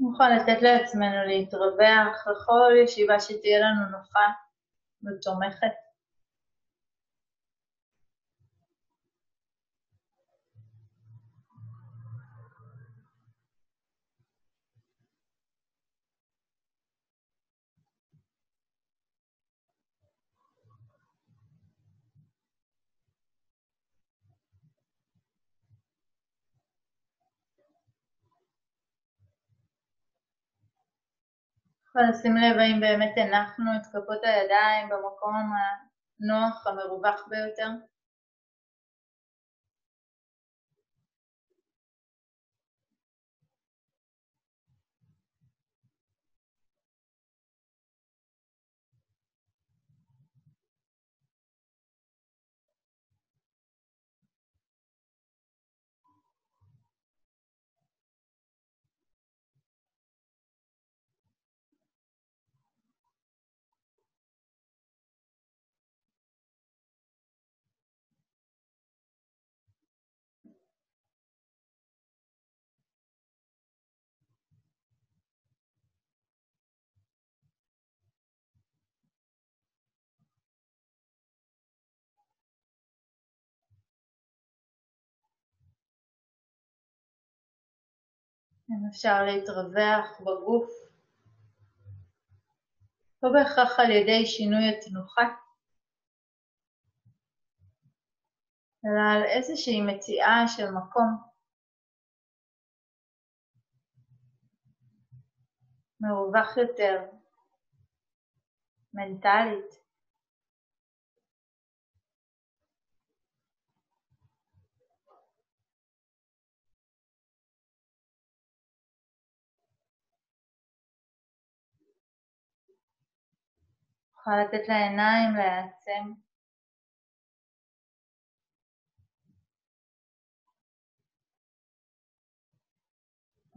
נוכל לתת לעצמנו להתרווח לכל ישיבה שתהיה לנו נוחה ותומכת. ולשים לב האם באמת הנחנו את כפות הידיים במקום הנוח, המרווח ביותר. אם אפשר להתרווח בגוף, לא בהכרח על ידי שינוי התנוחה, אלא על איזושהי מציאה של מקום. מרווח יותר, מנטלית. יכולה לתת לעיניים להעצם.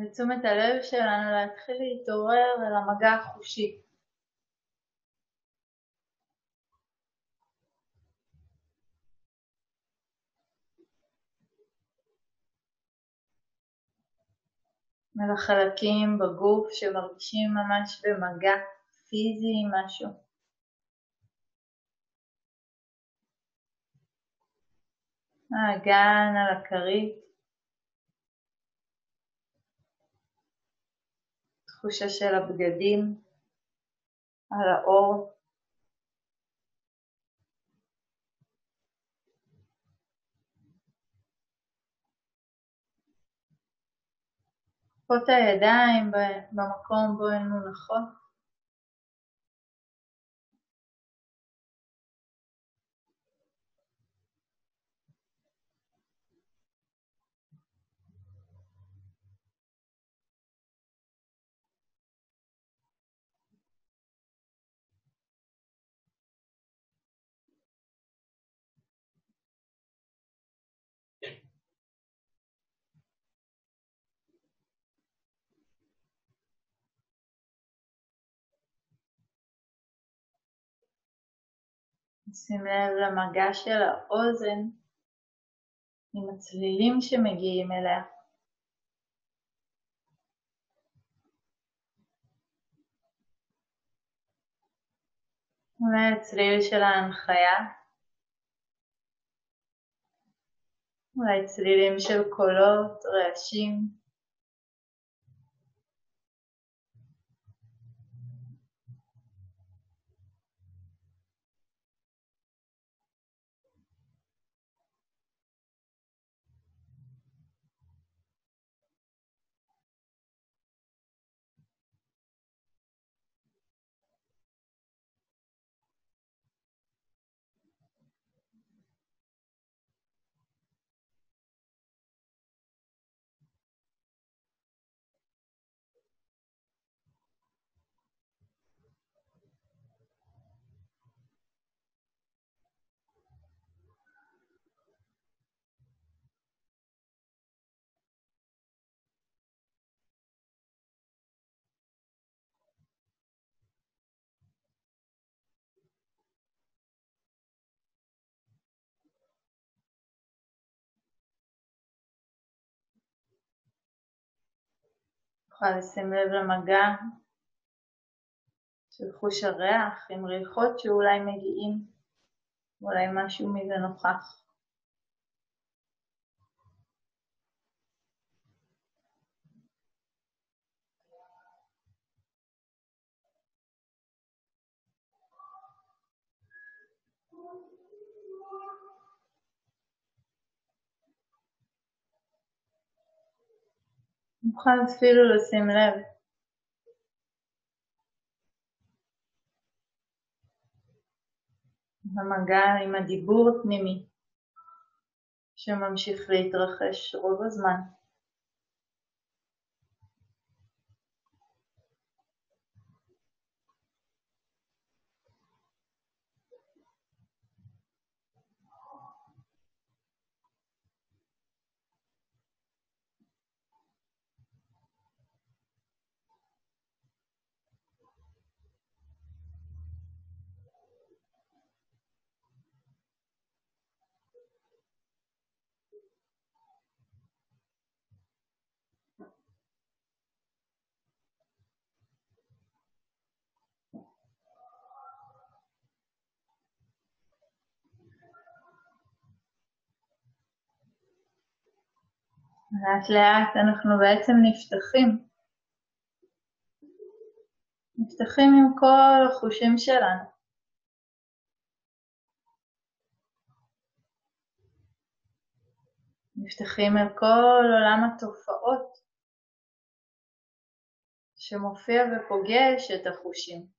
ותשומת הלב שלנו להתחיל להתעורר אל המגע החושי. מלחלקים בגוף שמרגישים ממש במגע פיזי עם משהו. האגן על הכרית, תחושה של הבגדים על האור. כפות הידיים במקום בו הן מונחות. שים לב למגע של האוזן עם הצלילים שמגיעים אליה. אולי הצליל של ההנחיה, אולי צלילים של קולות, רעשים. נוכל לשים לב למגע של חוש הריח עם ריחות שאולי מגיעים, אולי משהו מזה נוכח. נוכל אפילו לשים לב במגע עם הדיבור הפנימי שממשיך להתרחש רוב הזמן. לאט לאט אנחנו בעצם נפתחים. נפתחים עם כל החושים שלנו. נפתחים אל כל עולם התופעות שמופיע ופוגש את החושים.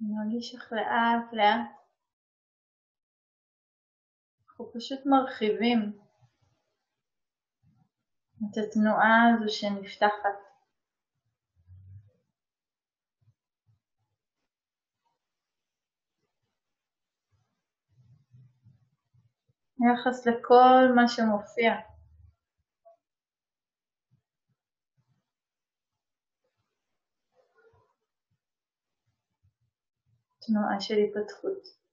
נרגיש איך לאט לאט אנחנו פשוט מרחיבים את התנועה הזו שנפתחת. ביחס לכל מה שמופיע. תנועה של היפתחות.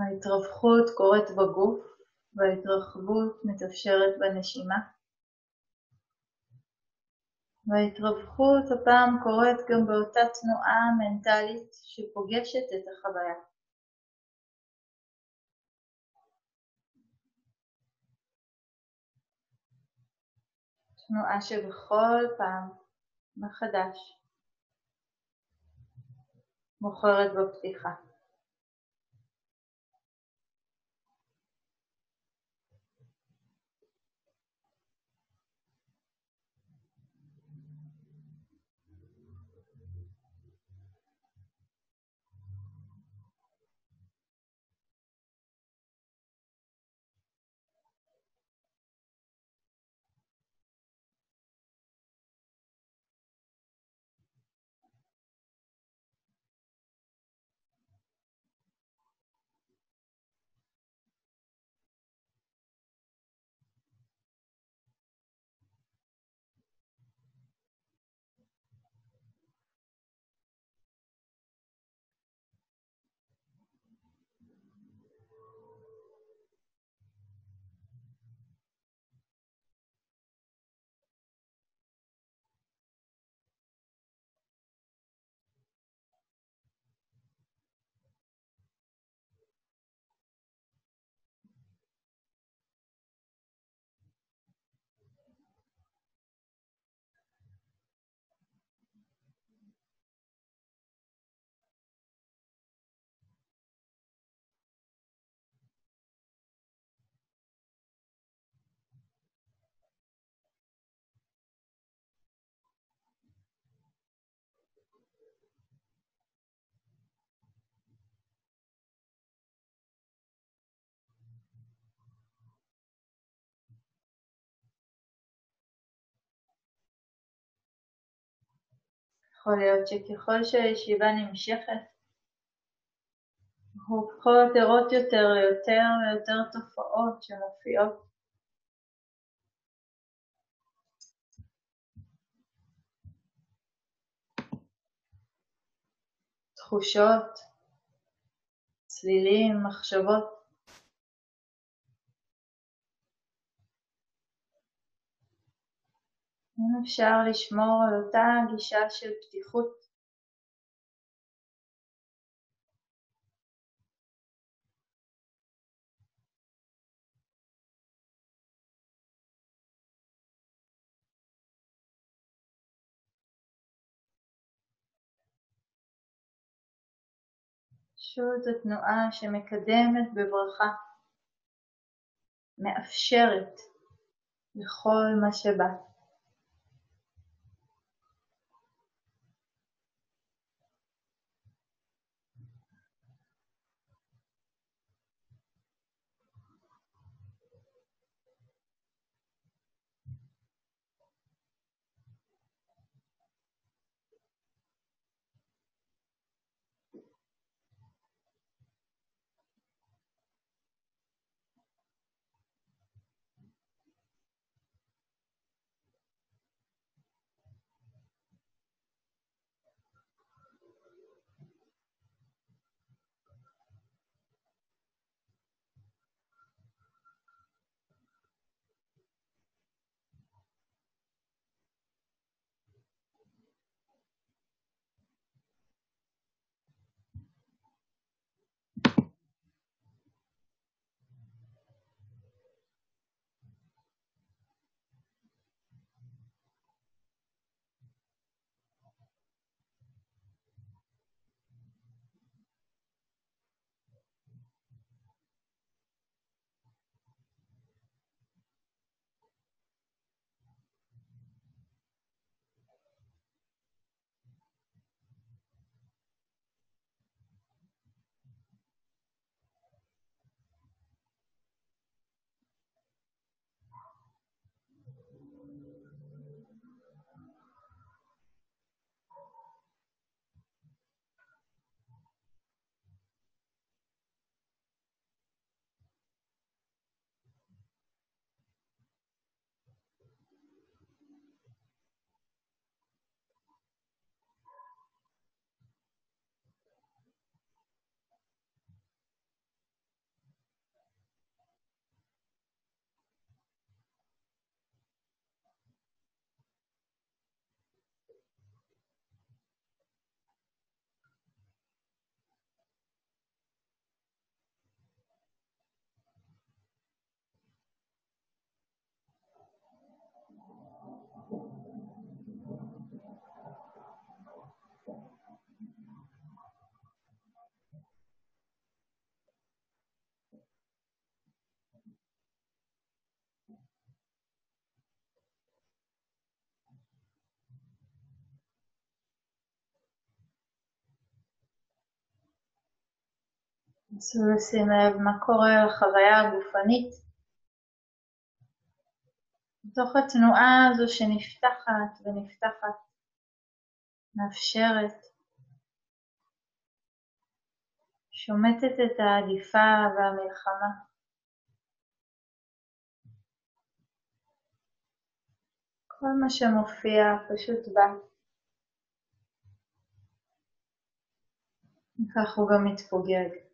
ההתרווחות קורית בגוף וההתרחבות מתאפשרת בנשימה. וההתרווחות הפעם קורית גם באותה תנועה מנטלית שפוגשת את החוויה. תנועה שבכל פעם מחדש בוחרת בפתיחה. יכול להיות שככל שהישיבה נמשכת, הופכות ערות יותר ליותר ויותר תופעות שמופיעות. תחושות, צלילים, מחשבות. אם אפשר לשמור על אותה גישה של פתיחות. פשוט התנועה שמקדמת בברכה, מאפשרת לכל מה שבא. נסו לשים לב מה קורה לחוויה הגופנית בתוך התנועה הזו שנפתחת ונפתחת, מאפשרת, שומטת את העדיפה והמלחמה. כל מה שמופיע פשוט בא. וכך הוא גם מתפוגג.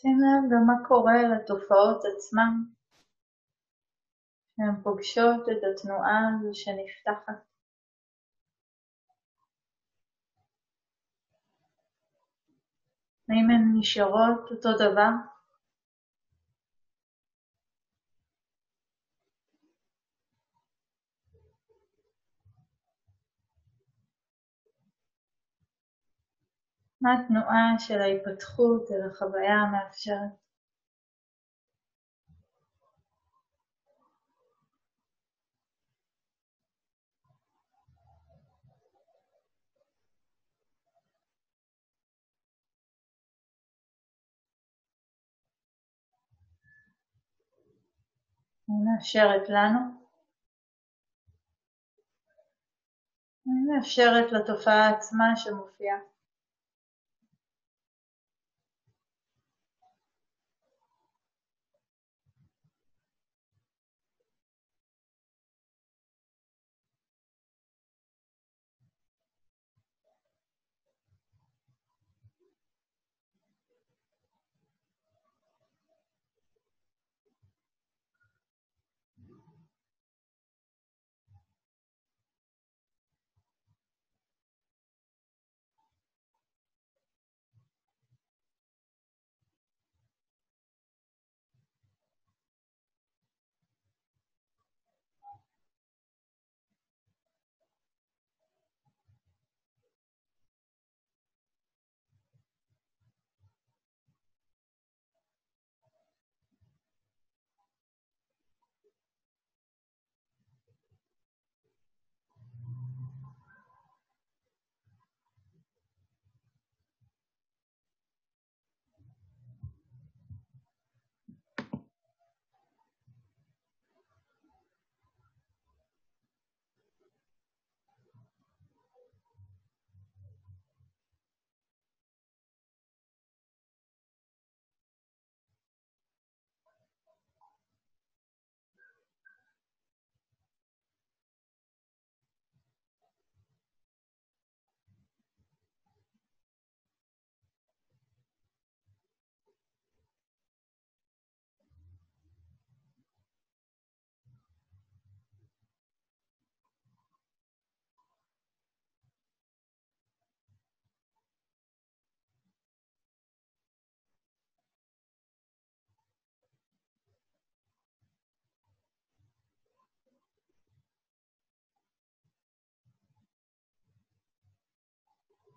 שים לב גם מה קורה לתופעות עצמן, שהן פוגשות את התנועה הזו שנפתחת. האם הן נשארות אותו דבר? מה התנועה של ההיפתחות אל החוויה המאפשרת? מאפשרת לנו, מאפשרת לתופעה עצמה שמופיעה.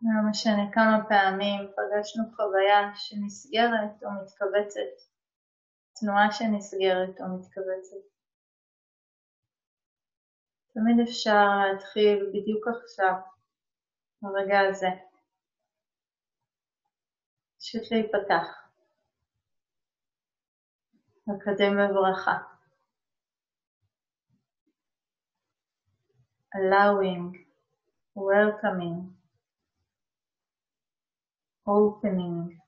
לא משנה כמה פעמים פגשנו חוויה שנסגרת או מתכווצת, תנועה שנסגרת או מתכווצת. תמיד אפשר להתחיל בדיוק עכשיו, ברגע הזה. פשוט להיפתח, לקדם בברכה. allowing, welcoming, opening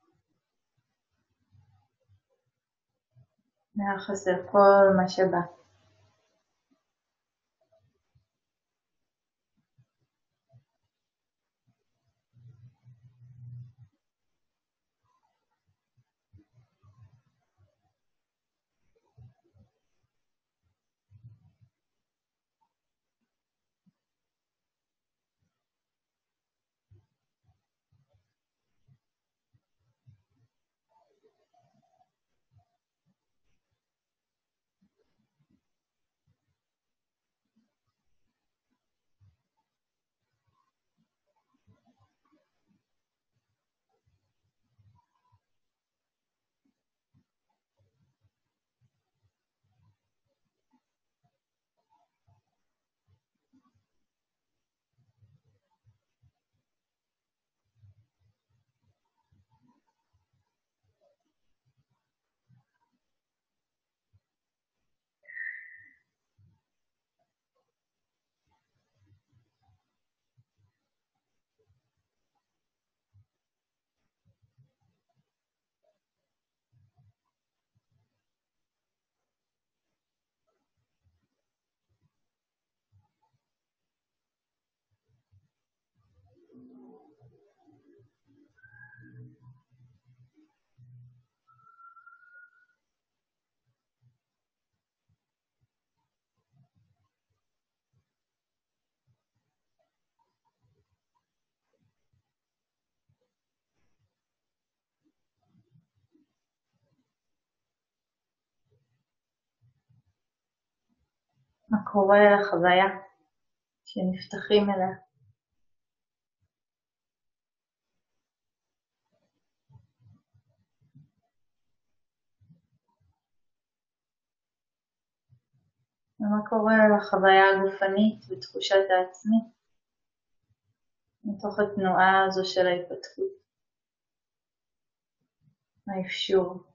ביחס לכל מה שבא. קורה לחוויה שנפתחים אליה. ומה קורה לחוויה הגופנית ותחושת העצמי מתוך התנועה הזו של ההתפתחות, האפשור.